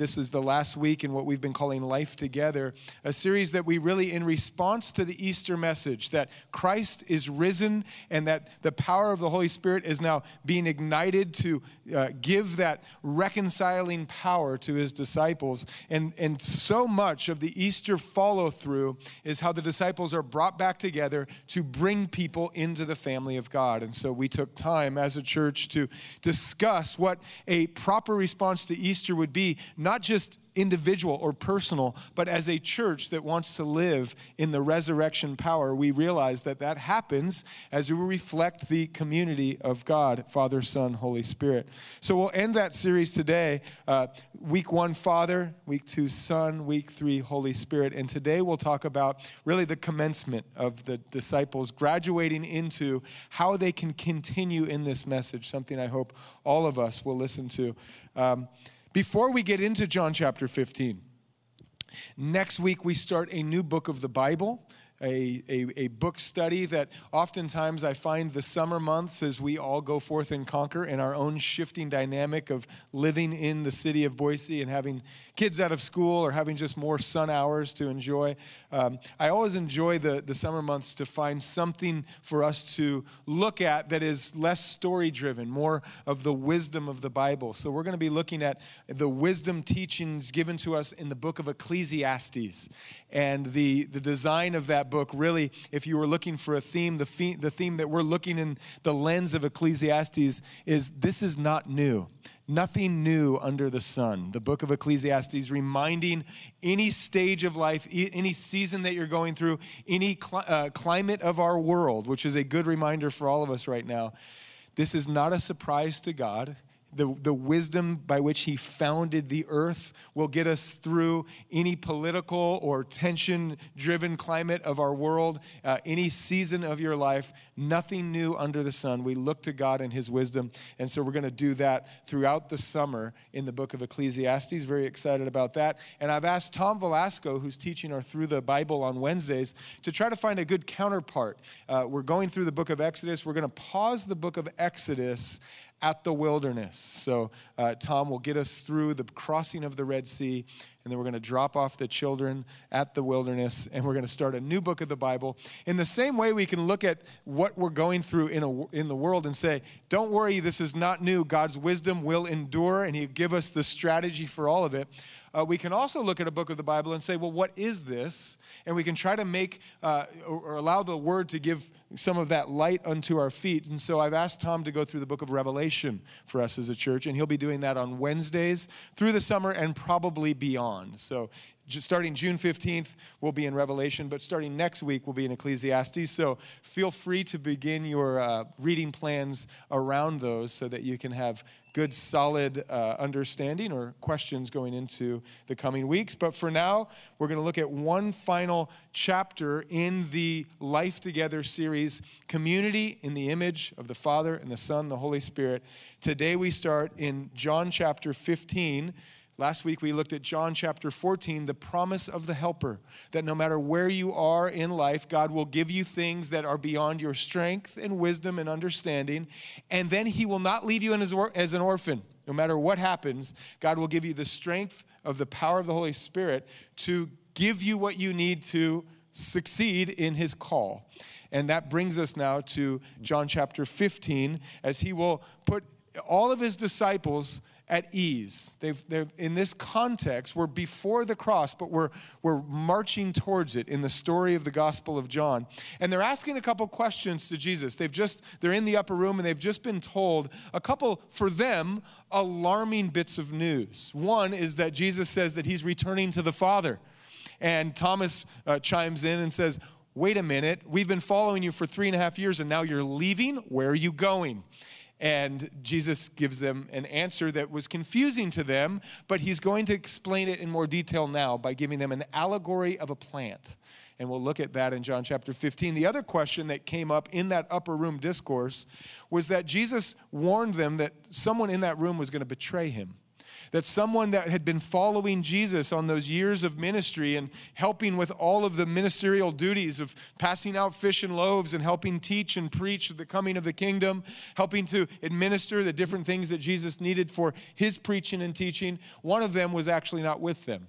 This is the last week in what we've been calling Life Together, a series that we really, in response to the Easter message that Christ is risen and that the power of the Holy Spirit is now being ignited to uh, give that reconciling power to his disciples. And, and so much of the Easter follow through is how the disciples are brought back together to bring people into the family of God. And so we took time as a church to discuss what a proper response to Easter would be, not just individual or personal, but as a church that wants to live in the resurrection power, we realize that that happens as we reflect the community of God, Father, Son, Holy Spirit. So we'll end that series today. Uh, week one, Father, week two, Son, week three, Holy Spirit. And today we'll talk about really the commencement of the disciples graduating into how they can continue in this message, something I hope all of us will listen to. Um, before we get into John chapter 15, next week we start a new book of the Bible a, a, a, book study that oftentimes I find the summer months as we all go forth and conquer in our own shifting dynamic of living in the city of Boise and having kids out of school or having just more sun hours to enjoy. Um, I always enjoy the, the summer months to find something for us to look at that is less story driven, more of the wisdom of the Bible. So we're going to be looking at the wisdom teachings given to us in the book of Ecclesiastes and the, the design of that book really if you were looking for a theme the, theme the theme that we're looking in the lens of ecclesiastes is this is not new Nothing new under the sun. The book of Ecclesiastes reminding any stage of life, any season that you're going through, any cl- uh, climate of our world, which is a good reminder for all of us right now. This is not a surprise to God the, the wisdom by which he founded the earth will get us through any political or tension driven climate of our world, uh, any season of your life. Nothing new under the sun. We look to God and his wisdom. And so we're going to do that throughout the summer in the book of Ecclesiastes. Very excited about that. And I've asked Tom Velasco, who's teaching our Through the Bible on Wednesdays, to try to find a good counterpart. Uh, we're going through the book of Exodus. We're going to pause the book of Exodus at the wilderness. So, uh, Tom will get us through the crossing of the Red Sea, and then we're going to drop off the children at the wilderness, and we're going to start a new book of the Bible. In the same way, we can look at what we're going through in, a, in the world and say, Don't worry, this is not new. God's wisdom will endure, and He'll give us the strategy for all of it. Uh, we can also look at a book of the Bible and say, Well, what is this? And we can try to make uh, or, or allow the Word to give some of that light unto our feet. And so I've asked Tom to go through the book of Revelation for us as a church, and he'll be doing that on Wednesdays through the summer and probably beyond. So starting June 15th, we'll be in Revelation, but starting next week, we'll be in Ecclesiastes. So feel free to begin your uh, reading plans around those so that you can have good, solid uh, understanding or questions going into the coming weeks. But for now, we're going to look at one final chapter in the Life Together series Community in the Image of the Father and the Son, the Holy Spirit. Today, we start in John chapter 15 Last week we looked at John chapter 14, the promise of the helper, that no matter where you are in life, God will give you things that are beyond your strength and wisdom and understanding, and then He will not leave you as an orphan. No matter what happens, God will give you the strength of the power of the Holy Spirit to give you what you need to succeed in His call. And that brings us now to John chapter 15, as He will put all of His disciples at ease. They've, they've, in this context, we're before the cross, but we're, we're marching towards it in the story of the Gospel of John. And they're asking a couple questions to Jesus. They've just, they're in the upper room and they've just been told a couple, for them, alarming bits of news. One is that Jesus says that he's returning to the Father. And Thomas uh, chimes in and says, Wait a minute, we've been following you for three and a half years and now you're leaving? Where are you going? And Jesus gives them an answer that was confusing to them, but he's going to explain it in more detail now by giving them an allegory of a plant. And we'll look at that in John chapter 15. The other question that came up in that upper room discourse was that Jesus warned them that someone in that room was going to betray him. That someone that had been following Jesus on those years of ministry and helping with all of the ministerial duties of passing out fish and loaves and helping teach and preach the coming of the kingdom, helping to administer the different things that Jesus needed for his preaching and teaching, one of them was actually not with them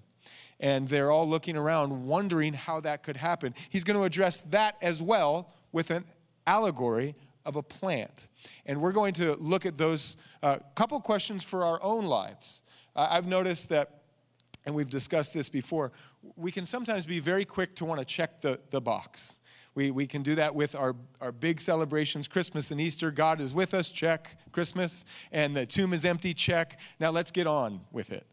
and they're all looking around wondering how that could happen. He's going to address that as well with an allegory of a plant. And we're going to look at those uh, couple questions for our own lives. Uh, I've noticed that, and we've discussed this before, we can sometimes be very quick to want to check the, the box. We, we can do that with our, our big celebrations, Christmas and Easter. God is with us, check, Christmas. And the tomb is empty, check. Now let's get on with it.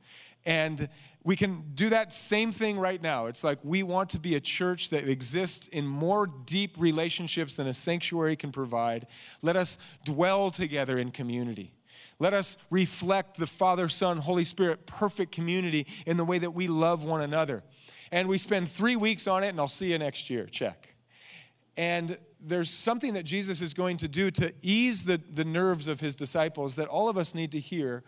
And we can do that same thing right now. It's like we want to be a church that exists in more deep relationships than a sanctuary can provide. Let us dwell together in community. Let us reflect the Father, Son, Holy Spirit, perfect community in the way that we love one another. And we spend three weeks on it, and I'll see you next year. Check. And there's something that Jesus is going to do to ease the, the nerves of his disciples that all of us need to hear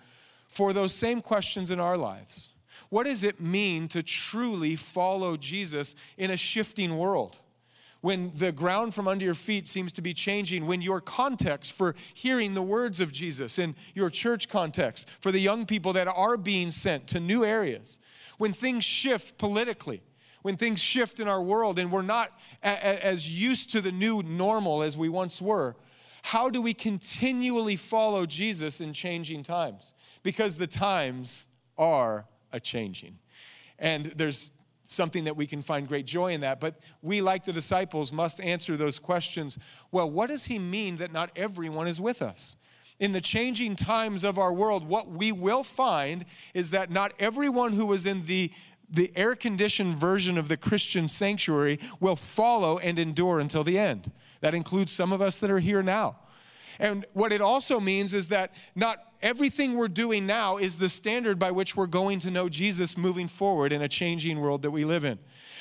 for those same questions in our lives. What does it mean to truly follow Jesus in a shifting world? When the ground from under your feet seems to be changing, when your context for hearing the words of Jesus in your church context, for the young people that are being sent to new areas, when things shift politically, when things shift in our world and we're not as used to the new normal as we once were, how do we continually follow Jesus in changing times? Because the times are a changing. And there's something that we can find great joy in that. But we, like the disciples, must answer those questions well, what does he mean that not everyone is with us? In the changing times of our world, what we will find is that not everyone who was in the the air conditioned version of the Christian sanctuary will follow and endure until the end. That includes some of us that are here now. And what it also means is that not everything we're doing now is the standard by which we're going to know Jesus moving forward in a changing world that we live in.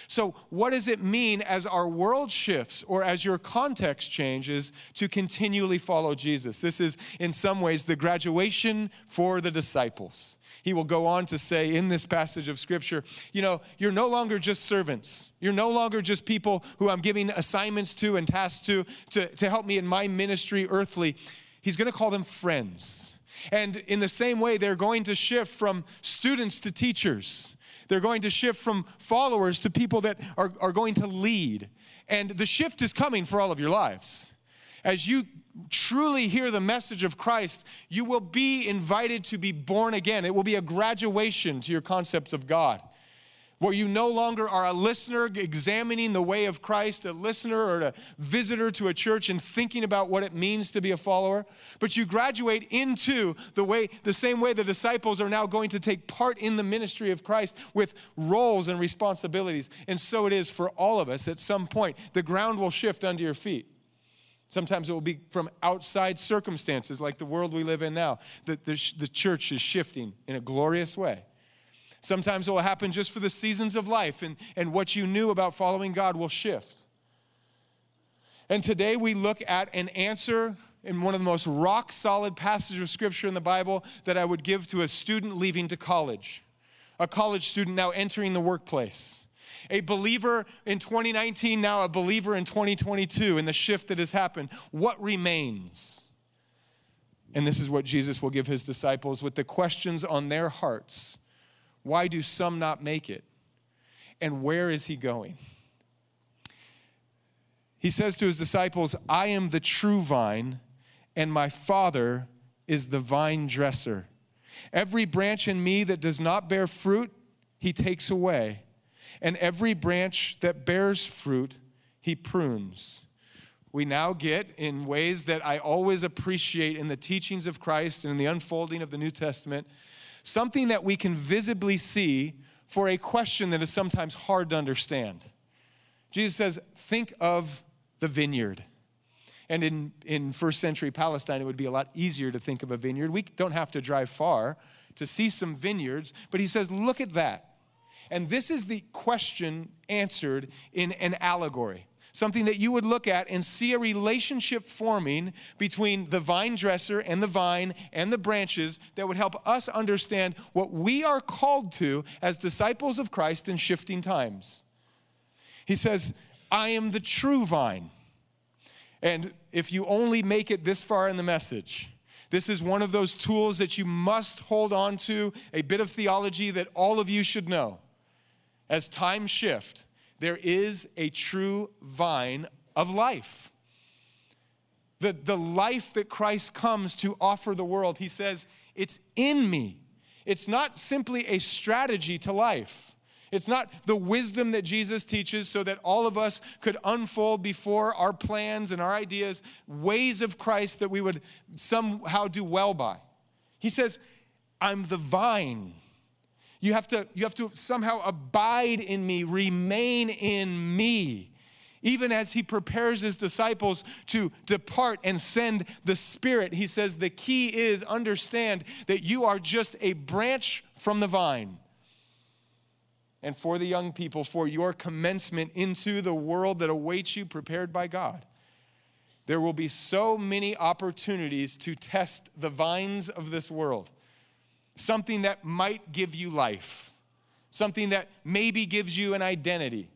So, what does it mean as our world shifts or as your context changes to continually follow Jesus? This is, in some ways, the graduation for the disciples. He will go on to say in this passage of scripture, you know, you're no longer just servants. You're no longer just people who I'm giving assignments to and tasks to to, to help me in my ministry earthly. He's going to call them friends. And in the same way, they're going to shift from students to teachers. They're going to shift from followers to people that are, are going to lead. And the shift is coming for all of your lives. As you truly hear the message of Christ, you will be invited to be born again. It will be a graduation to your concepts of God where you no longer are a listener examining the way of Christ, a listener or a visitor to a church and thinking about what it means to be a follower, but you graduate into the way the same way the disciples are now going to take part in the ministry of Christ with roles and responsibilities. And so it is for all of us at some point. The ground will shift under your feet. Sometimes it will be from outside circumstances like the world we live in now. that the, the church is shifting in a glorious way. Sometimes it will happen just for the seasons of life, and, and what you knew about following God will shift. And today we look at an answer in one of the most rock solid passages of scripture in the Bible that I would give to a student leaving to college, a college student now entering the workplace, a believer in 2019, now a believer in 2022, in the shift that has happened. What remains? And this is what Jesus will give his disciples with the questions on their hearts why do some not make it? And where is he going? He says to his disciples, I am the true vine, and my Father is the vine dresser. Every branch in me that does not bear fruit, he takes away. And every branch that bears fruit, he prunes. We now get, in ways that I always appreciate in the teachings of Christ and in the unfolding of the New Testament, something that we can visibly see for a question that is sometimes hard to understand. Jesus says, Think of the vineyard. And in, in first century Palestine, it would be a lot easier to think of a vineyard. We don't have to drive far to see some vineyards, but he says, Look at that. And this is the question answered in an allegory. something that you would look at and see a relationship forming between the vine dresser and the vine and the branches that would help us understand what we are called to as disciples of Christ in shifting times. He says, I am the true vine. And if you only make it this far in the message, this is one of those tools that you must hold on to, a bit of theology that all of you should know. As times shift, there is a true vine of life. The, the life that Christ comes to offer the world, he says, it's in me. It's not simply a strategy to life. It's not the wisdom that Jesus teaches so that all of us could unfold before our plans and our ideas, ways of Christ that we would somehow do well by. He says, I'm the vine. You have to, you have to somehow abide in me, remain in me. Even as he prepares his disciples to depart and send the Spirit, he says the key is understand that you are just a branch from the vine. And for the young people, for your commencement into the world that awaits you, prepared by God, there will be so many opportunities to test the vines of this world something that might give you life, something that maybe gives you an identity,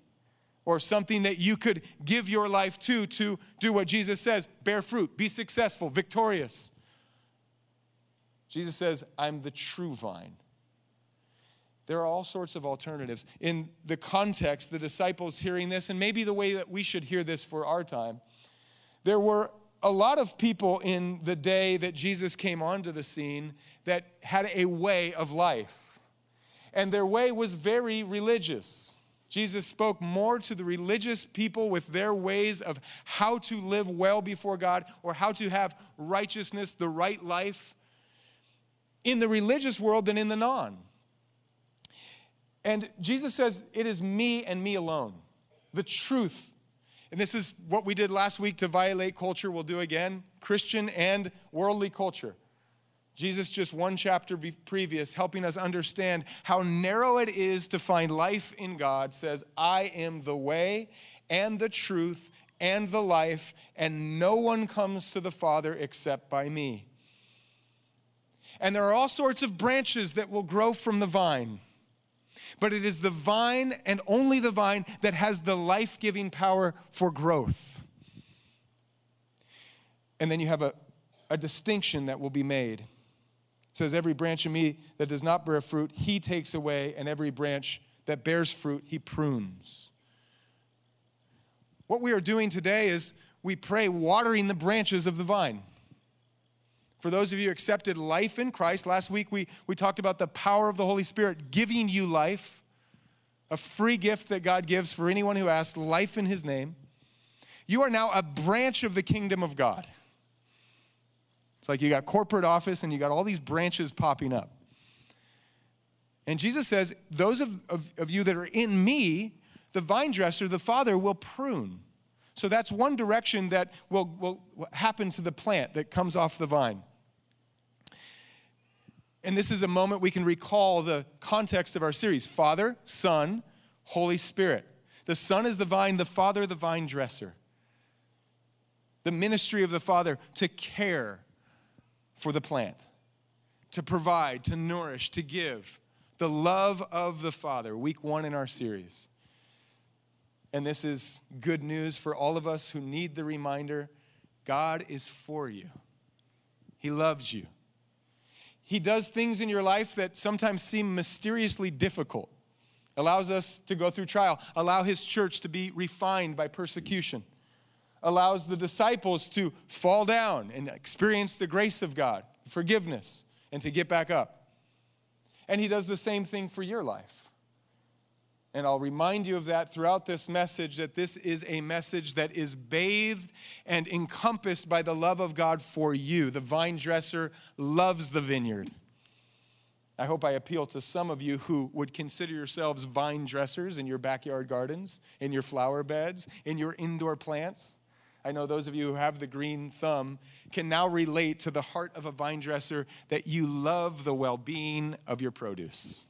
or something that you could give your life to to do what Jesus says bear fruit, be successful, victorious. Jesus says, I'm the true vine. There are all sorts of alternatives. In the context, the disciples hearing this, and maybe the way that we should hear this for our time, there were a lot of people in the day that Jesus came onto the scene that had a way of life. And their way was very religious. Jesus spoke more to the religious people with their ways of how to live well before God or how to have righteousness, the right life, in the religious world than in the non. And Jesus says, It is me and me alone, the truth and this is what we did last week to violate culture, we'll do again Christian and worldly culture. Jesus, just one chapter previous, helping us understand how narrow it is to find life in God, says, I am the way and the truth and the life, and no one comes to the Father except by me. And there are all sorts of branches that will grow from the vine but it is the vine and only the vine that has the life giving power for growth. And then you have a, a distinction that will be made. It says, Every branch in me that does not bear fruit, he takes away, and every branch that bears fruit, he prunes. What we are doing today is we pray watering the branches of the vine. For those of you accepted life in Christ, last week we, we talked about the power of the Holy Spirit giving you life, a free gift that God gives for anyone who asks, life in His name. You are now a branch of the kingdom of God. It's like you got corporate office and you got all these branches popping up. And Jesus says, Those of, of, of you that are in me, the vine dresser, the Father, will prune. So that's one direction that will, will happen to the plant that comes off the vine. And this is a moment we can recall the context of our series Father, Son, Holy Spirit. The Son is the vine, the Father, the vine dresser. The ministry of the Father to care for the plant, to provide, to nourish, to give. The love of the Father, week one in our series. And this is good news for all of us who need the reminder God is for you, He loves you. He does things in your life that sometimes seem mysteriously difficult, allows us to go through trial, allow His church to be refined by persecution, allows the disciples to fall down and experience the grace of God, forgiveness, and to get back up. And He does the same thing for your life. And I'll remind you of that throughout this message that this is a message that is bathed and encompassed by the love of God for you. The vine dresser loves the vineyard. I hope I appeal to some of you who would consider yourselves vine dressers in your backyard gardens, in your flower beds, in your indoor plants. I know those of you who have the green thumb can now relate to the heart of a vine dresser that you love the well being of your produce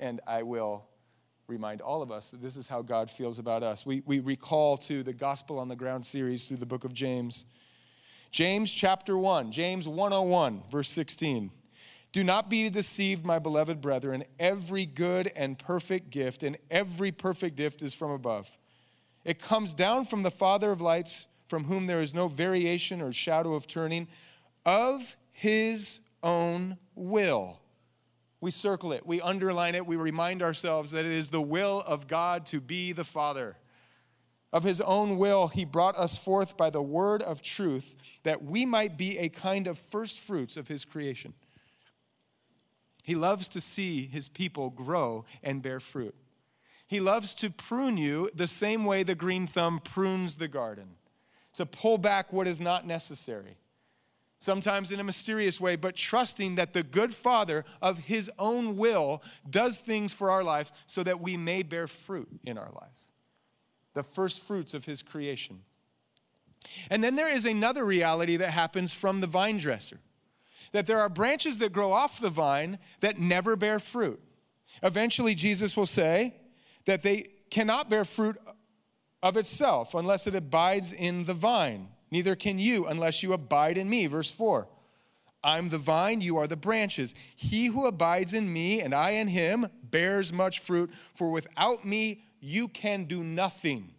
and I will remind all of us that this is how God feels about us. We, we recall to the Gospel on the Ground series through the book of James. James chapter 1, James 101, verse 16. Do not be deceived, my beloved brethren. Every good and perfect gift, and every perfect gift is from above. It comes down from the Father of lights, from whom there is no variation or shadow of turning, of his own will we circle it, we underline it, we remind ourselves that it is the will of God to be the Father. Of his own will, he brought us forth by the word of truth that we might be a kind of first fruits of his creation. He loves to see his people grow and bear fruit. He loves to prune you the same way the green thumb prunes the garden, to pull back what is not necessary sometimes in a mysterious way, but trusting that the good Father of His own will does things for our lives so that we may bear fruit in our lives. The first fruits of His creation. And then there is another reality that happens from the vine dresser that there are branches that grow off the vine that never bear fruit. Eventually, Jesus will say that they cannot bear fruit of itself unless it abides in the vine. Neither can you unless you abide in me. Verse 4 I'm the vine, you are the branches. He who abides in me and I in him bears much fruit, for without me you can do nothing.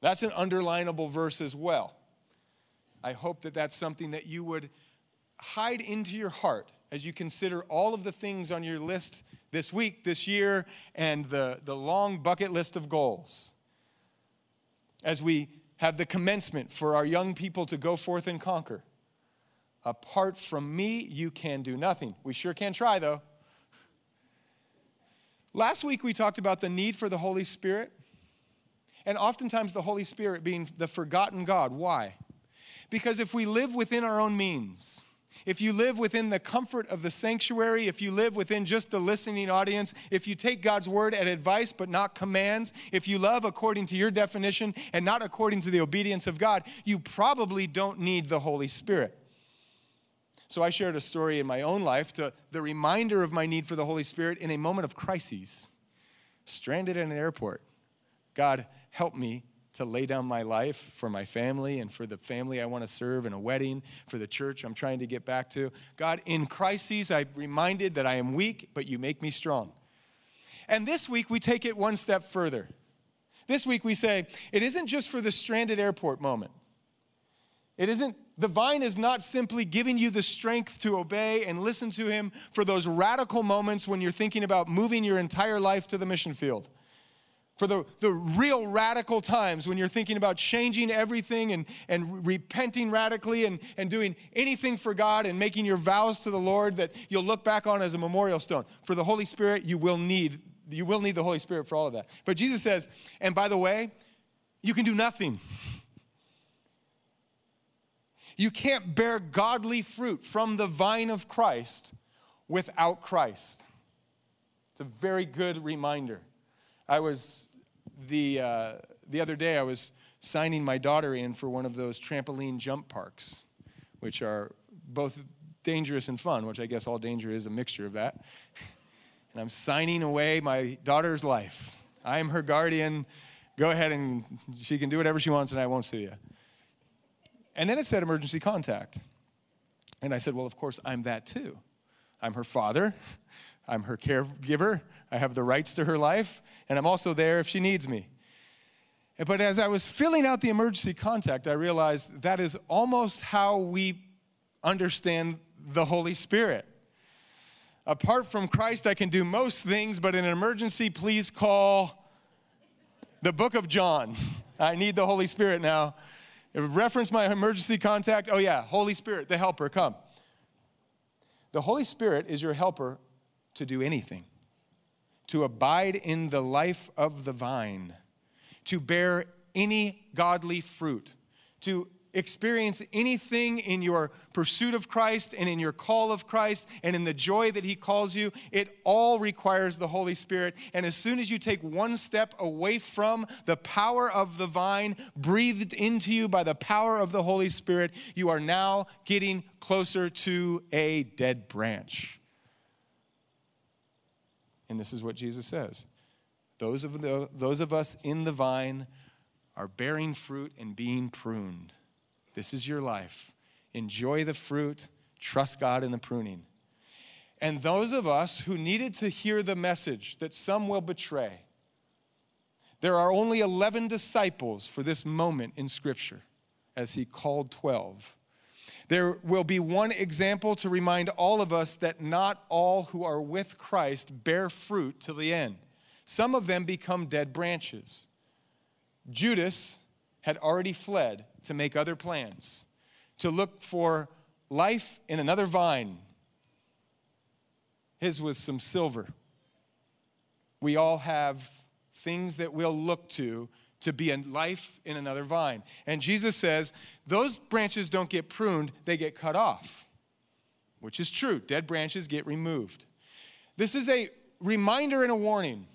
That's an underlinable verse as well. I hope that that's something that you would hide into your heart as you consider all of the things on your list this week, this year, and the, the long bucket list of goals. As we have the commencement for our young people to go forth and conquer. Apart from me, you can do nothing. We sure can try, though. Last week, we talked about the need for the Holy Spirit, and oftentimes the Holy Spirit being the forgotten God. Why? Because if we live within our own means, if you live within the comfort of the sanctuary, if you live within just the listening audience, if you take God's word at advice but not commands, if you love according to your definition and not according to the obedience of God, you probably don't need the Holy Spirit. So I shared a story in my own life to the reminder of my need for the Holy Spirit in a moment of crises. Stranded in an airport. God, help me to lay down my life for my family and for the family I want to serve in a wedding, for the church I'm trying to get back to. God, in crises, I'm reminded that I am weak, but you make me strong. And this week, we take it one step further. This week, we say, it isn't just for the stranded airport moment. It isn't, the vine is not simply giving you the strength to obey and listen to Him for those radical moments when you're thinking about moving your entire life to the mission field for the, the real radical times when you're thinking about changing everything and, and repenting radically and, and doing anything for God and making your vows to the Lord that you'll look back on as a memorial stone. For the Holy Spirit, you will need, you will need the Holy Spirit for all of that. But Jesus says, and by the way, you can do nothing. You can't bear godly fruit from the vine of Christ without Christ. It's a very good reminder. I was the, uh, the other day I was signing my daughter in for one of those trampoline jump parks, which are both dangerous and fun, which I guess all danger is a mixture of that. And I'm signing away my daughter's life. I am her guardian. Go ahead and she can do whatever she wants and I won't sue you. And then it said emergency contact. And I said, Well, of course, I'm that too. I'm her father, I'm her caregiver, I have the rights to her life, and I'm also there if she needs me. But as I was filling out the emergency contact, I realized that is almost how we understand the Holy Spirit. Apart from Christ, I can do most things, but in an emergency, please call the book of John. I need the Holy Spirit now. Reference my emergency contact. Oh, yeah, Holy Spirit, the helper, come. The Holy Spirit is your helper to do anything to abide in the life of the vine, to bear any godly fruit, to experience anything in your pursuit of Christ and in your call of Christ and in the joy that He calls you, it all requires the Holy Spirit. And as soon as you take one step away from the power of the vine, breathed into you by the power of the Holy Spirit, you are now getting closer to a dead branch. And this is what Jesus says those of, the, those of us in the vine are bearing fruit and being pruned. This is your life. Enjoy the fruit, trust God in the pruning. And those of us who needed to hear the message that some will betray, there are only 11 disciples for this moment in Scripture, as he called 12. There will be one example to remind all of us that not all who are with Christ bear fruit to the end. Some of them become dead branches. Judas had already fled to make other plans, to look for life in another vine. His was some silver. We all have things that we'll look to to be a life in another vine. And Jesus says, those branches don't get pruned, they get cut off, which is true. Dead branches get removed. This is a reminder and a warning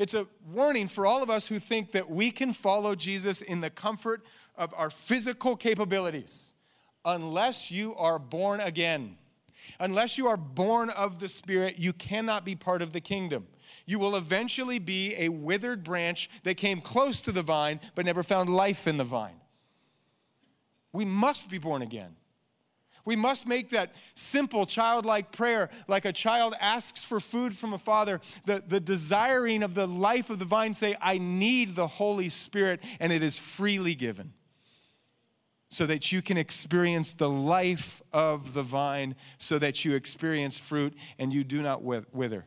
it's a warning for all of us who think that we can follow Jesus in the comfort of our physical capabilities unless you are born again. Unless you are born of the Spirit, you cannot be part of the kingdom. You will eventually be a withered branch that came close to the vine but never found life in the vine. We must be born again. We must make that simple childlike prayer like a child asks for food from a father, the, the desiring of the life of the vine, say, I need the Holy Spirit, and it is freely given. So that you can experience the life of the vine, so that you experience fruit and you do not wither.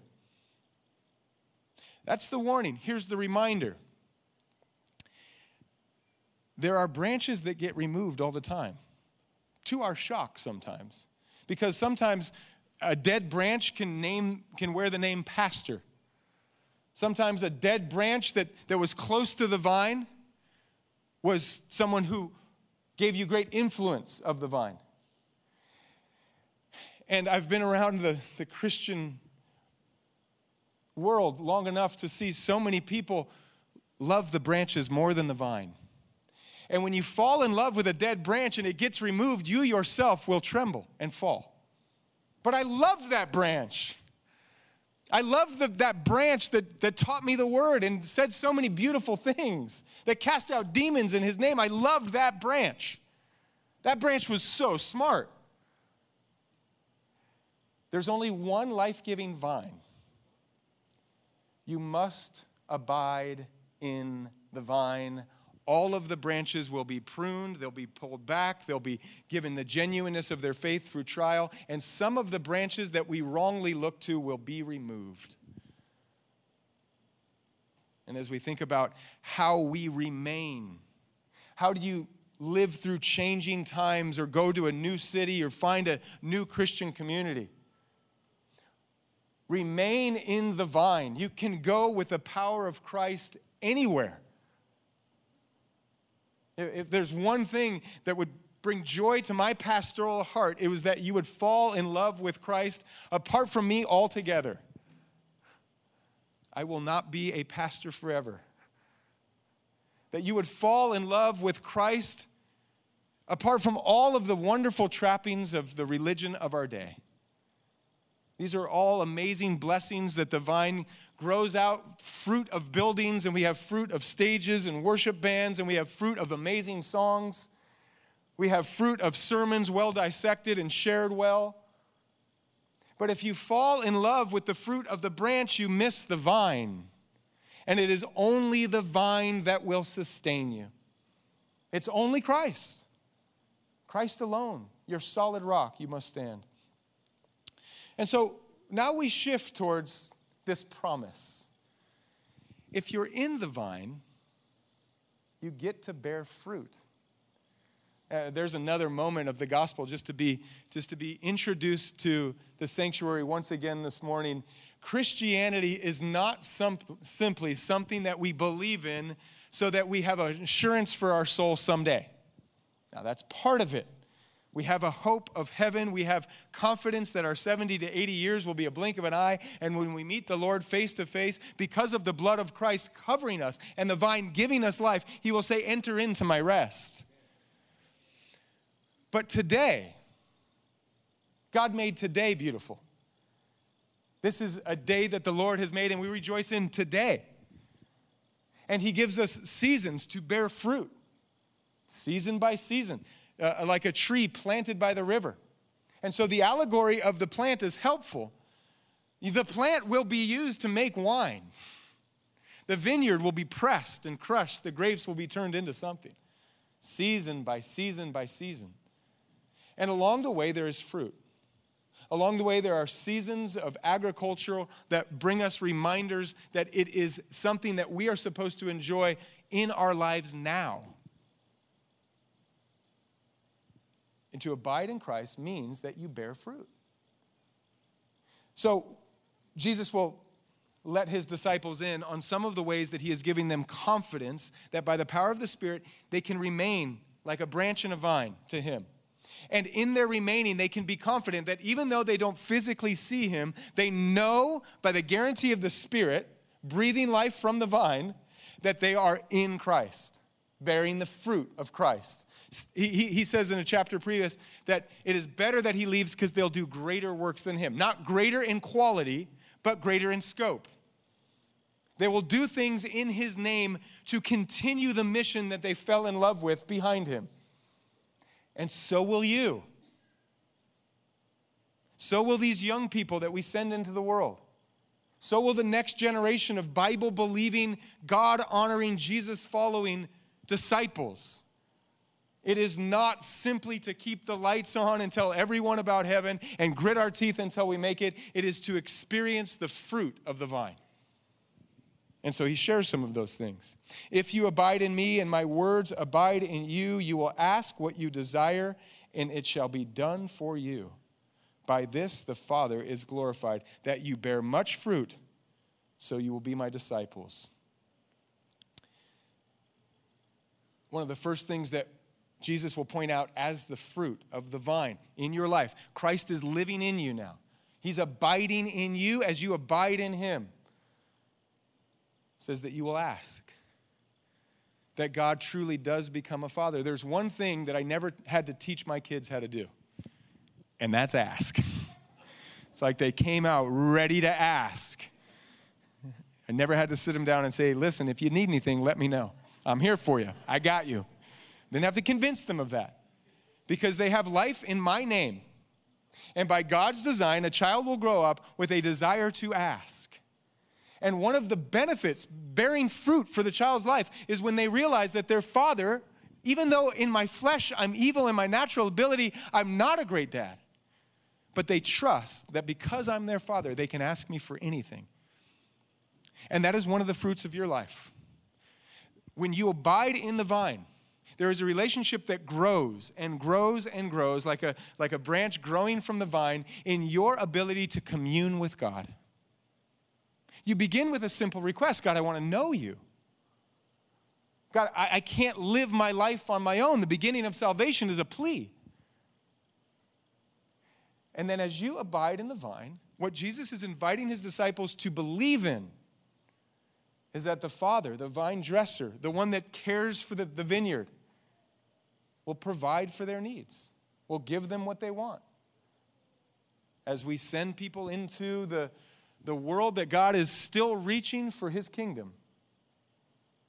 That's the warning. Here's the reminder there are branches that get removed all the time to our shock sometimes. Because sometimes a dead branch can, name, can wear the name pastor. Sometimes a dead branch that, that was close to the vine was someone who gave you great influence of the vine. And I've been around the, the Christian world long enough to see so many people love the branches more than the vine. And when you fall in love with a dead branch and it gets removed, you yourself will tremble and fall. But I love that branch. I love the, that branch that, that taught me the word and said so many beautiful things, that cast out demons in his name. I loved that branch. That branch was so smart. There's only one life giving vine. You must abide in the vine all of the branches will be pruned, they'll be pulled back, they'll be given the genuineness of their faith through trial, and some of the branches that we wrongly look to will be removed. And as we think about how we remain, how do you live through changing times or go to a new city or find a new Christian community? Remain in the vine. You can go with the power of Christ anywhere. If there's one thing that would bring joy to my pastoral heart, it was that you would fall in love with Christ apart from me altogether. I will not be a pastor forever. That you would fall in love with Christ apart from all of the wonderful trappings of the religion of our day. These are all amazing blessings that the vine grows out fruit of buildings, and we have fruit of stages and worship bands, and we have fruit of amazing songs. We have fruit of sermons well dissected and shared well. But if you fall in love with the fruit of the branch, you miss the vine. And it is only the vine that will sustain you. It's only Christ. Christ alone, your solid rock, you must stand. And so now we shift towards this promise. If you're in the vine, you get to bear fruit. Uh, there's another moment of the gospel just to be just to be introduced to the sanctuary once again this morning christianity is not some, simply something that we believe in so that we have assurance for our soul someday now that's part of it we have a hope of heaven. We have confidence that our 70 to 80 years will be a blink of an eye. And when we meet the Lord face to face, because of the blood of Christ covering us and the vine giving us life, He will say, Enter into my rest. But today, God made today beautiful. This is a day that the Lord has made, and we rejoice in today. And He gives us seasons to bear fruit, season by season, uh, like a tree planted by the river. And so the allegory of the plant is helpful. The plant will be used to make wine. The vineyard will be pressed and crushed. The grapes will be turned into something, season by season by season. And along the way, there is fruit. Along the way, there are seasons of agriculture that bring us reminders that it is something that we are supposed to enjoy in our lives now. And to abide in Christ means that you bear fruit. So, Jesus will let his disciples in on some of the ways that he is giving them confidence that by the power of the Spirit, they can remain like a branch in a vine to him. And in their remaining, they can be confident that even though they don't physically see him, they know by the guarantee of the Spirit, breathing life from the vine, that they are in Christ, bearing the fruit of Christ. He, he, says in a chapter previous that it is better that he leaves because they'll do greater works than him. Not greater in quality, but greater in scope. They will do things in his name to continue the mission that they fell in love with behind him and so will you. So will these young people that we send into the world. So will the next generation of Bible believing, God honoring, Jesus following disciples. It is not simply to keep the lights on and tell everyone about heaven and grit our teeth until we make it. It is to experience the fruit of the vine. And so he shares some of those things. If you abide in me and my words abide in you, you will ask what you desire, and it shall be done for you. By this the Father is glorified, that you bear much fruit, so you will be my disciples. One of the first things that Jesus will point out as the fruit of the vine in your life Christ is living in you now. He's abiding in you as you abide in him says that you will ask. That God truly does become a father. There's one thing that I never had to teach my kids how to do, and that's ask. it's like they came out ready to ask. I never had to sit them down and say, listen, if you need anything, let me know. I'm here for you. I got you. Didn't have to convince them of that because they have life in my name. And by God's design, a child will grow up with a desire to ask. And one of the benefits, bearing fruit for the child's life, is when they realize that their father, even though in my flesh I'm evil in my natural ability, I'm not a great dad. But they trust that because I'm their father, they can ask me for anything. And that is one of the fruits of your life. When you abide in the vine, there is a relationship that grows and grows and grows like a, like a branch growing from the vine in your ability to commune with God. You begin with a simple request God, I want to know you. God, I, I can't live my life on my own. The beginning of salvation is a plea. And then as you abide in the vine, what Jesus is inviting his disciples to believe in is that the Father, the vine dresser, the one that cares for the, the vineyard, will provide for their needs, will give them what they want. As we send people into the, the world that God is still reaching for his kingdom.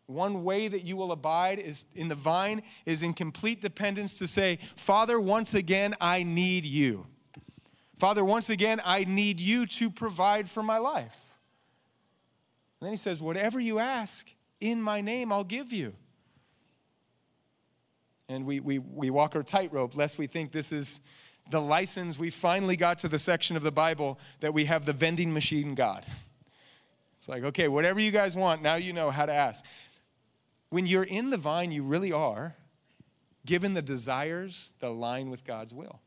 One way that you will abide is in the vine is in complete dependence to say, Father, once again, I need you. Father, once again, I need you to provide for my life. And then he says, Whatever you ask in my name, I'll give you. And we, we, we walk our tightrope lest we think this is the license, we finally got to the section of the Bible that we have the vending machine God. It's like, okay, whatever you guys want, now you know how to ask. When you're in the vine, you really are given the desires that align with God's will.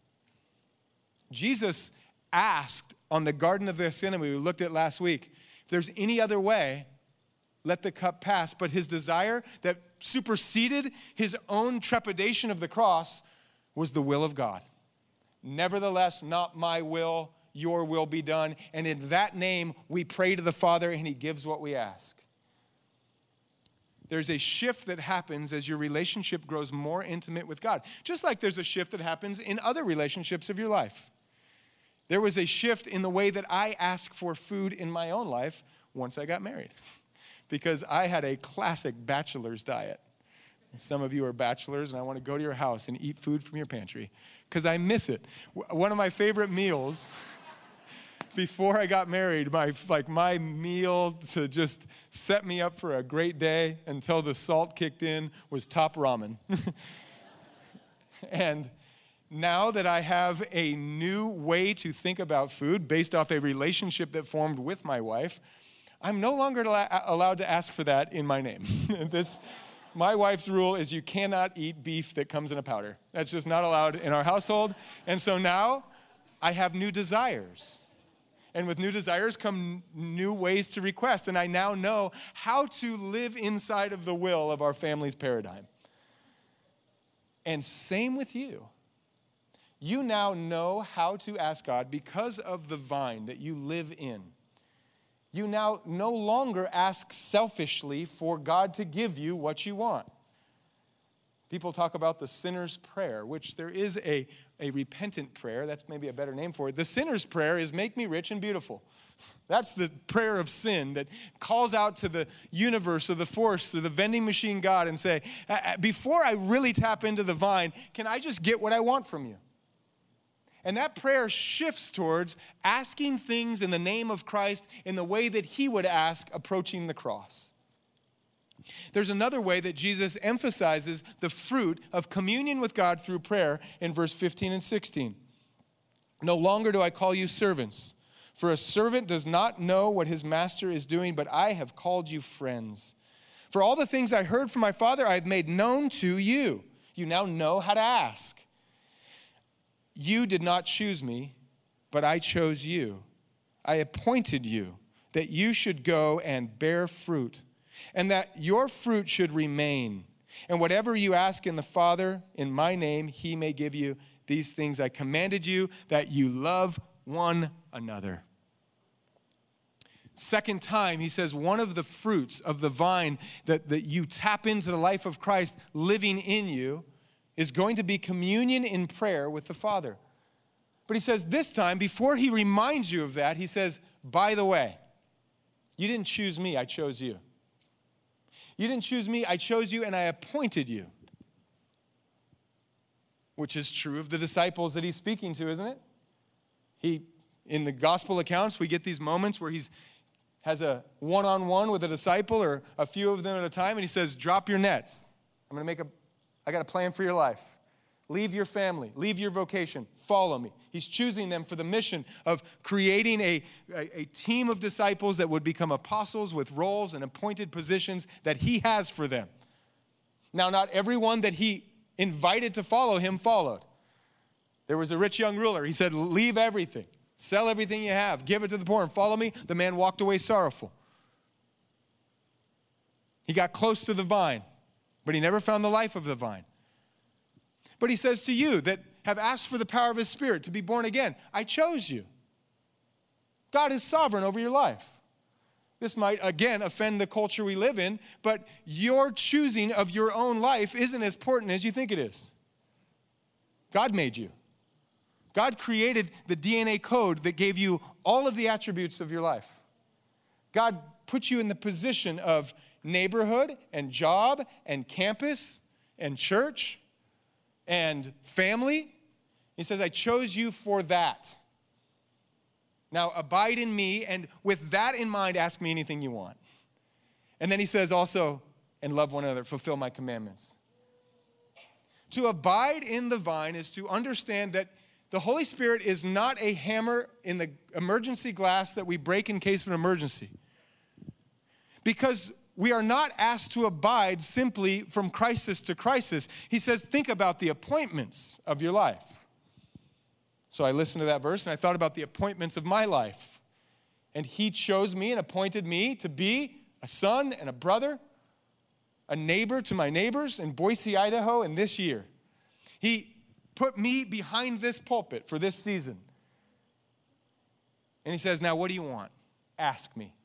Jesus asked on the Garden of the Gethsemane, we looked at last week, if there's any other way, let the cup pass. But his desire that superseded his own trepidation of the cross was the will of God. Nevertheless, not my will, your will be done. And in that name, we pray to the Father and He gives what we ask. There's a shift that happens as your relationship grows more intimate with God, just like there's a shift that happens in other relationships of your life. There was a shift in the way that I ask for food in my own life once I got married because I had a classic bachelor's diet. Some of you are bachelors, and I want to go to your house and eat food from your pantry because I miss it. One of my favorite meals before I got married, my like my meal to just set me up for a great day until the salt kicked in was top ramen. and now that I have a new way to think about food based off a relationship that formed with my wife, I'm no longer allowed to ask for that in my name. this, my wife's rule is you cannot eat beef that comes in a powder. That's just not allowed in our household. And so now I have new desires. And with new desires come new ways to request. And I now know how to live inside of the will of our family's paradigm. And same with you. You now know how to ask God because of the vine that you live in you now no longer ask selfishly for God to give you what you want. People talk about the sinner's prayer, which there is a, a repentant prayer. That's maybe a better name for it. The sinner's prayer is make me rich and beautiful. That's the prayer of sin that calls out to the universe or the force or the vending machine God and say, before I really tap into the vine, can I just get what I want from you? And that prayer shifts towards asking things in the name of Christ in the way that he would ask approaching the cross. There's another way that Jesus emphasizes the fruit of communion with God through prayer in verse 15 and 16. No longer do I call you servants, for a servant does not know what his master is doing, but I have called you friends. For all the things I heard from my Father, I have made known to you. You now know how to ask. You did not choose me, but I chose you. I appointed you that you should go and bear fruit, and that your fruit should remain. And whatever you ask in the Father, in my name, he may give you these things. I commanded you that you love one another. Second time, he says, one of the fruits of the vine that, that you tap into the life of Christ living in you is going to be communion in prayer with the Father. But he says this time, before he reminds you of that, he says, By the way, you didn't choose me, I chose you. You didn't choose me, I chose you and I appointed you. Which is true of the disciples that he's speaking to, isn't it? He, in the gospel accounts, we get these moments where he's has a one-on-one with a disciple or a few of them at a time and he says drop your nets i'm going to make a I got a plan for your life. Leave your family, leave your vocation, follow me. He's choosing them for the mission of creating a, a, a, team of disciples that would become apostles with roles and appointed positions that he has for them. Now, not everyone that he invited to follow him followed. There was a rich young ruler. He said, Leave everything, sell everything you have, give it to the poor, and follow me. The man walked away sorrowful. He got close to the vine but he never found the life of the vine. But he says to you that have asked for the power of his spirit to be born again, I chose you. God is sovereign over your life. This might again offend the culture we live in, but your choosing of your own life isn't as important as you think it is. God made you. God created the DNA code that gave you all of the attributes of your life. God put you in the position of neighborhood and job and campus and church and family. He says, I chose you for that. Now abide in me, and with that in mind, ask me anything you want. And then he says also, and love one another, fulfill my commandments. To abide in the vine is to understand that the Holy Spirit is not a hammer in the emergency glass that we break in case of an emergency. Because we are not asked to abide simply from crisis to crisis. He says, think about the appointments of your life. So I listened to that verse and I thought about the appointments of my life. And he chose me and appointed me to be a son and a brother, a neighbor to my neighbors in Boise, Idaho, in this year. He put me behind this pulpit for this season. And he says, Now, what do you want? Ask me.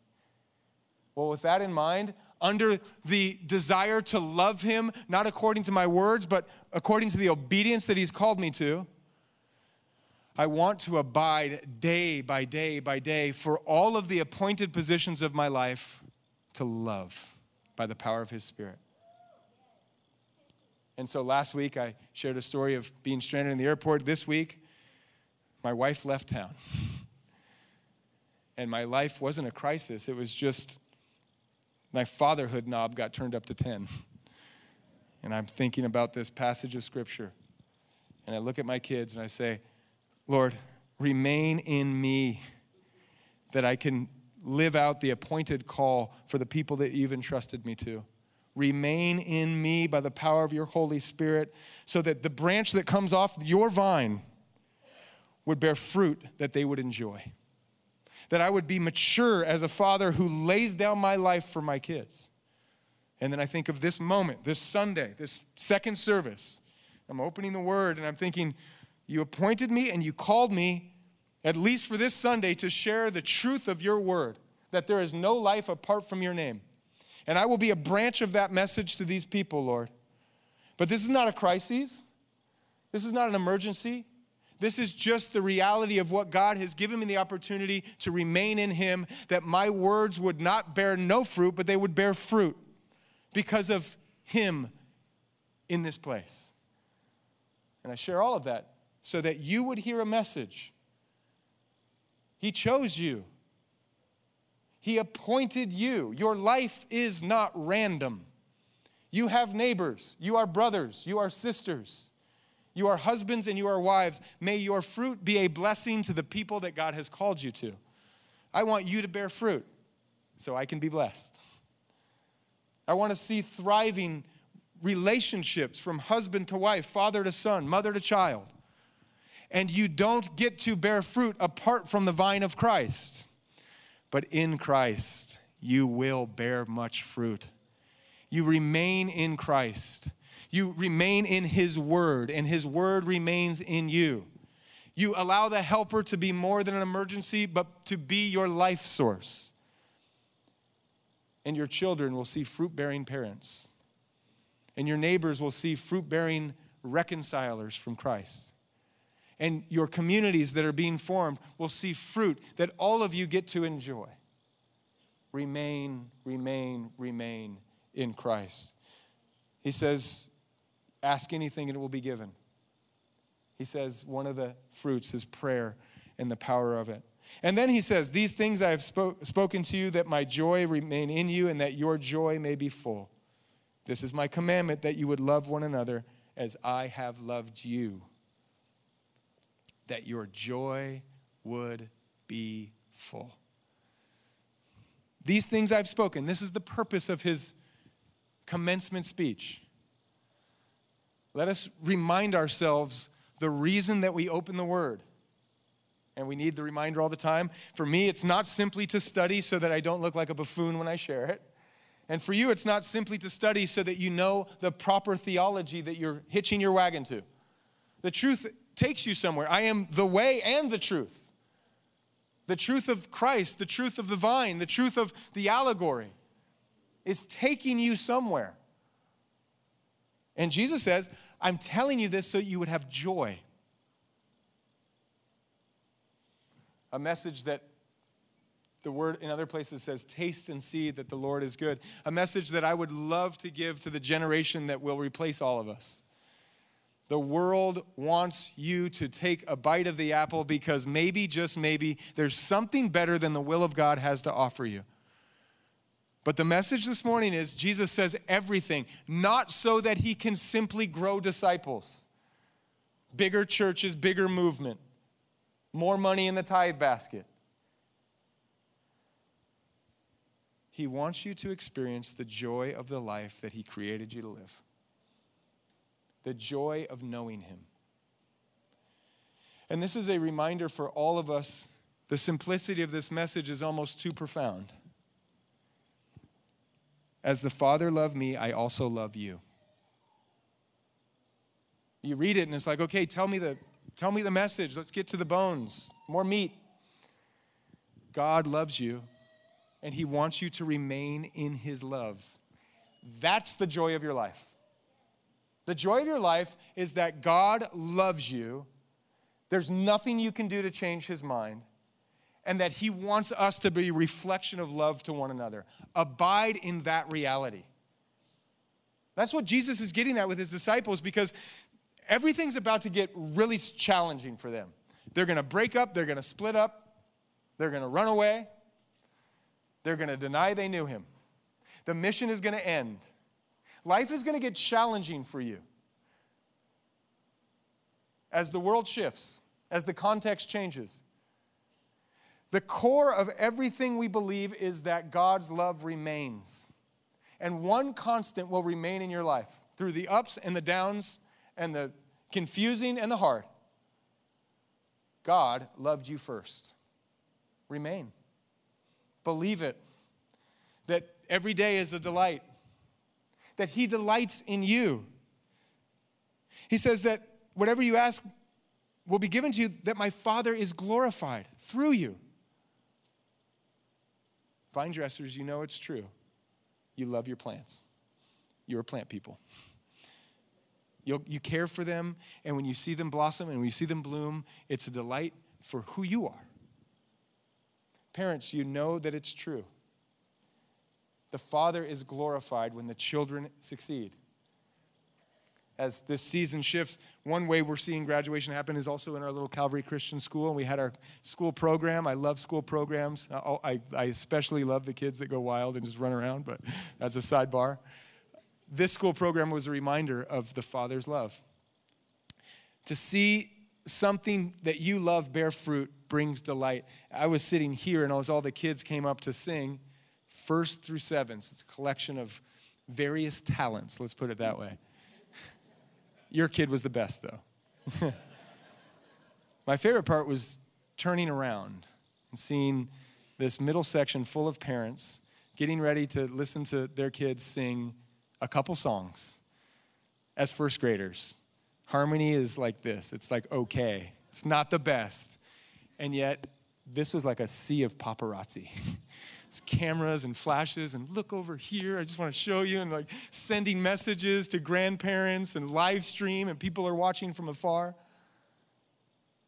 Well, with that in mind, under the desire to love him, not according to my words, but according to the obedience that he's called me to, I want to abide day by day by day for all of the appointed positions of my life to love by the power of His Spirit. And so last week I shared a story of being stranded in the airport. This week, my wife left town. and my life wasn't a crisis, it was just my fatherhood knob got turned up to 10. and I'm thinking about this passage of Scripture. And I look at my kids and I say, Lord, remain in me that I can live out the appointed call for the people that you've entrusted me to. Remain in me by the power of your Holy Spirit so that the branch that comes off your vine would bear fruit that they would enjoy. That I would be mature as a father who lays down my life for my kids. And then I think of this moment, this Sunday, this second service. I'm opening the word and I'm thinking, you appointed me and you called me, at least for this Sunday, to share the truth of your word, that there is no life apart from your name. And I will be a branch of that message to these people, Lord. But this is not a crisis. This is not an emergency. This is just the reality of what God has given me the opportunity to remain in Him, that my words would not bear no fruit, but they would bear fruit because of Him in this place. And I share all of that so that you would hear a message. He chose you, He appointed you. Your life is not random. You have neighbors, you are brothers, you are sisters. You are husbands and you are wives. May your fruit be a blessing to the people that God has called you to. I want you to bear fruit so I can be blessed. I want to see thriving relationships from husband to wife, father to son, mother to child and you don't get to bear fruit apart from the vine of Christ. But in Christ, you will bear much fruit. You remain in Christ. You remain in His Word, and His Word remains in you. You allow the helper to be more than an emergency, but to be your life source. And your children will see fruit bearing parents. And your neighbors will see fruit bearing reconcilers from Christ and your communities that are being formed will see fruit that all of you get to enjoy. Remain, remain, remain in Christ. He says, Ask anything and it will be given. He says, one of the fruits is prayer and the power of it. And then he says, These things I have spoke, spoken to you, that my joy remain in you and that your joy may be full. This is my commandment that you would love one another as I have loved you that your joy would be full. These things I've spoken, this is the purpose of his commencement speech. Let us remind ourselves the reason that we open the word. And we need the reminder all the time. For me, it's not simply to study so that I don't look like a buffoon when I share it. And for you, it's not simply to study so that you know the proper theology that you're hitching your wagon to. The truth takes you somewhere. I am the way and the truth. The truth of Christ, the truth of the vine, the truth of the allegory is taking you somewhere. And Jesus says, I'm telling you this so you would have joy. A message that the word in other places says, Taste and see that the Lord is good. A message that I would love to give to the generation that will replace all of us. The world wants you to take a bite of the apple because maybe, just maybe, there's something better than the will of God has to offer you. But the message this morning is Jesus says everything, not so that he can simply grow disciples. Bigger churches, bigger movement, more money in the tithe basket. He wants you to experience the joy of the life that he created you to live the joy of knowing Him. And this is a reminder for all of us. The simplicity of this message is almost too profound. As the Father loved me, I also love you. You read it and it's like, okay, tell me the, tell me the message. Let's get to the bones. More meat. God loves you and He wants you to remain in His love. That's the joy of your life. The joy of your life is that God loves you, There's nothing you can do to change his mind, and that he wants us to be reflection of love to one another. Abide in that reality. That's what Jesus is getting at with his disciples because everything's about to get really challenging for them. They're going to break up, they're going to split up, they're going to run away, they're going to deny they knew him. The mission is going to end. Life is going to get challenging for you. As the world shifts, as the context changes, the core of everything we believe is that God's love remains. And one constant will remain in your life through the ups and the downs and the confusing and the hard. God loved you first. Remain. Believe it. That every day is a delight. That He delights in you. He says that whatever you ask will be given to you, that my Father is glorified through you. Vine dressers, you know it's true. You love your plants. You're plant people. you you care for them, and when you see them blossom and when you see them bloom, it's a delight for who you are. Parents, you know that it's true. The Father is glorified when the children succeed. As this season shifts, one way we're seeing graduation happen is also in our little Calvary Christian school. And we had our school program. I love school programs. I, oh, I especially love the kids that go wild and just run around, but that's a sidebar. This school program was a reminder of the Father's love. To see something that you love bear fruit brings delight. I was sitting here, and as all the kids came up to sing, first through seventh, it's a collection of various talents, let's put it that way. Your kid was the best, though. My favorite part was turning around and seeing this middle section full of parents getting ready to listen to their kids sing a couple songs as first graders. Harmony is like this it's like okay, it's not the best. And yet, this was like a sea of paparazzi. cameras and flashes and look over here i just want to show you and like sending messages to grandparents and live stream and people are watching from afar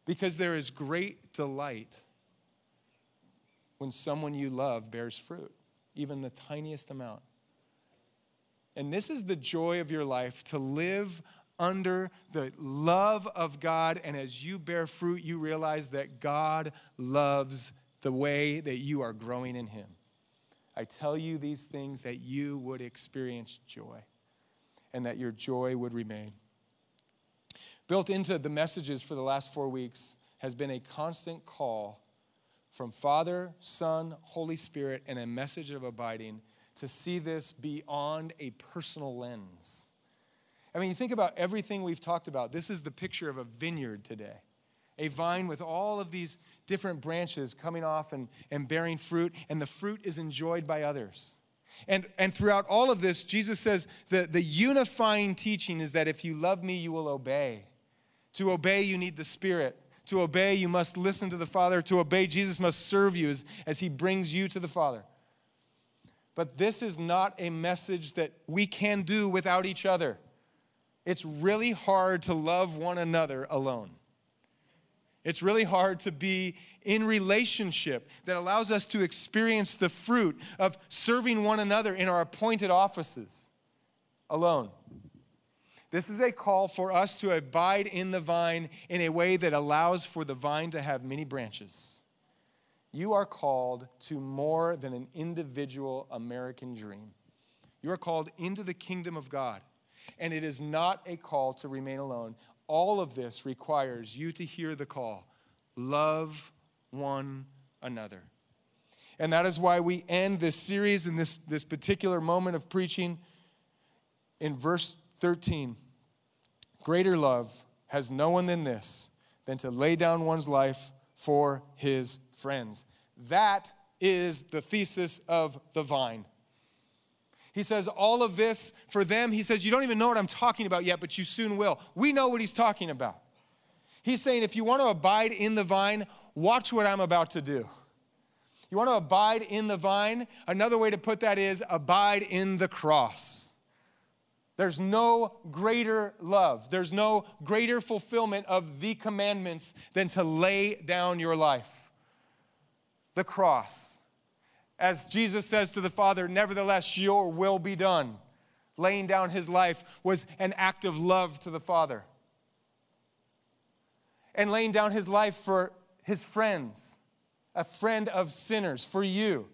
because there is great delight when someone you love bears fruit even the tiniest amount and this is the joy of your life to live under the love of God. And as you bear fruit, you realize that God loves the way that you are growing in Him. I tell you these things that you would experience joy and that your joy would remain. Built into the messages for the last four weeks has been a constant call from Father, Son, Holy Spirit, and a message of abiding to see this beyond a personal lens. I mean, you think about everything we've talked about. This is the picture of a vineyard today, a vine with all of these different branches coming off and, and bearing fruit, and the fruit is enjoyed by others. And, and throughout all of this, Jesus says the, the unifying teaching is that if you love me, you will obey. To obey, you need the Spirit. To obey, you must listen to the Father. To obey, Jesus must serve you as, as he brings you to the Father. But this is not a message that we can do without each other. It's really hard to love one another alone. It's really hard to be in relationship that allows us to experience the fruit of serving one another in our appointed offices alone. This is a call for us to abide in the vine in a way that allows for the vine to have many branches. You are called to more than an individual American dream. You are called into the kingdom of God. And it is not a call to remain alone all of this requires you to hear the call love one another. And that is why we end this series in this, this particular moment of preaching in verse 13. Greater love has no one than this, than to lay down one's life for his friends. That is the thesis of the vine. He says, All of this for them, he says, You don't even know what I'm talking about yet, but you soon will. We know what he's talking about. He's saying, If you want to abide in the vine, watch what I'm about to do. You want to abide in the vine? Another way to put that is abide in the cross. There's no greater love, there's no greater fulfillment of the commandments than to lay down your life. The cross. As Jesus says to the Father, Nevertheless, your will be done. Laying down his life was an act of love to the Father. And laying down his life for his friends, a friend of sinners, for you.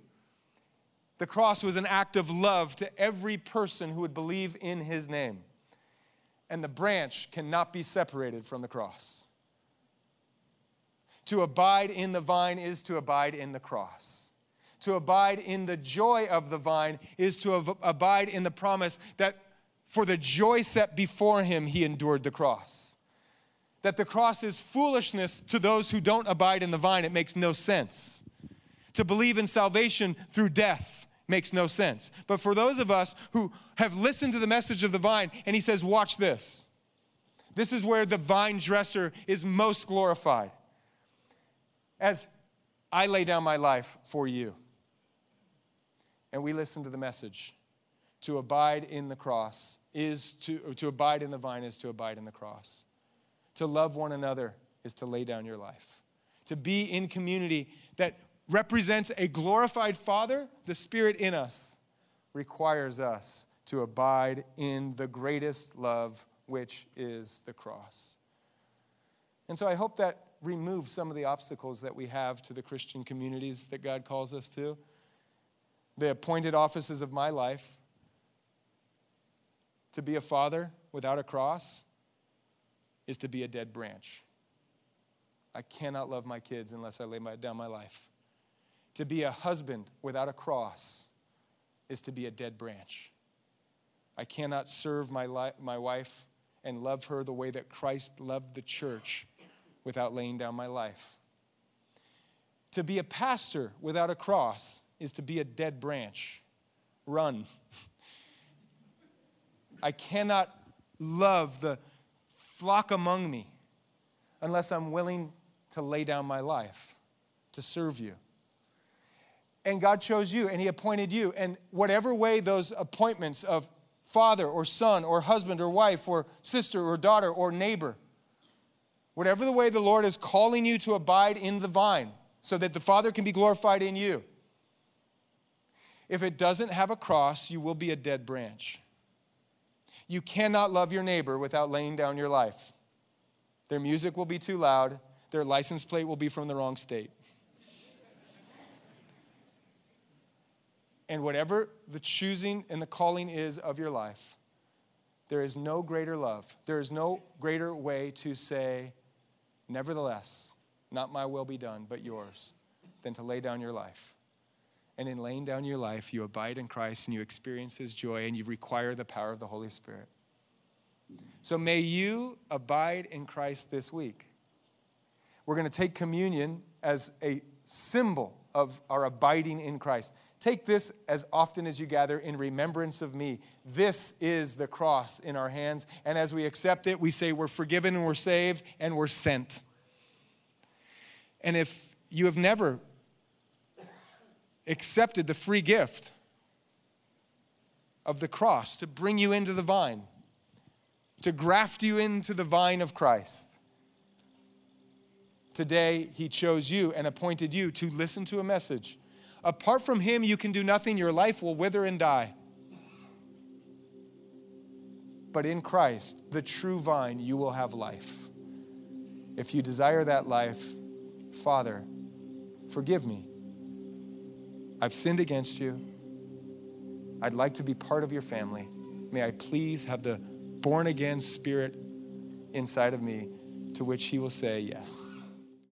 The cross was an act of love to every person who would believe in his name. And the branch cannot be separated from the cross. To abide in the vine is to abide in the cross. To abide in the joy of the vine is to abide in the promise that for the joy set before him, he endured the cross. That the cross is foolishness to those who don't abide in the vine, it makes no sense. To believe in salvation through death makes no sense. But for those of us who have listened to the message of the vine, and he says, Watch this. This is where the vine dresser is most glorified. As I lay down my life for you. And we listen to the message. To abide in the cross is to, to abide in the vine is to abide in the cross. To love one another is to lay down your life. To be in community that represents a glorified Father, the Spirit in us requires us to abide in the greatest love, which is the cross. And so I hope that removes some of the obstacles that we have to the Christian communities that God calls us to. The appointed offices of my life to be a father without a cross is to be a dead branch. I cannot love my kids unless I lay my, down my life. To be a husband without a cross is to be a dead branch. I cannot serve my, li- my wife and love her the way that Christ loved the church without laying down my life. To be a pastor without a cross is to be a dead branch. Run. I cannot love the flock among me unless I'm willing to lay down my life to serve you and God chose you and He appointed you. And whatever way those appointments of father or son or husband or wife or sister or daughter or neighbor, whatever the way the Lord is calling you to abide in the vine so that the Father can be glorified in you, if it doesn't have a cross, you will be a dead branch. You cannot love your neighbor without laying down your life. Their music will be too loud, their license plate will be from the wrong state. And whatever the choosing and the calling is of your life, there is no greater love. There is no greater way to say, Nevertheless, not my will be done, but yours, than to lay down your life. And in laying down your life, you abide in Christ and you experience his joy and you require the power of the Holy Spirit. So may you abide in Christ this week. We're going to take communion as a symbol of our abiding in Christ. Take this as often as you gather in remembrance of me. This is the cross in our hands. And as we accept it, we say we're forgiven and we're saved and we're sent. And if you have never accepted the free gift of the cross to bring you into the vine, to graft you into the vine of Christ, today he chose you and appointed you to listen to a message Apart from Him, you can do nothing. Your life will wither and die. But in Christ, the true vine, you will have life. If you desire that life, Father, forgive me. I've sinned against you. I'd like to be part of your family. May I please have the born again spirit inside of me to which he will say yes.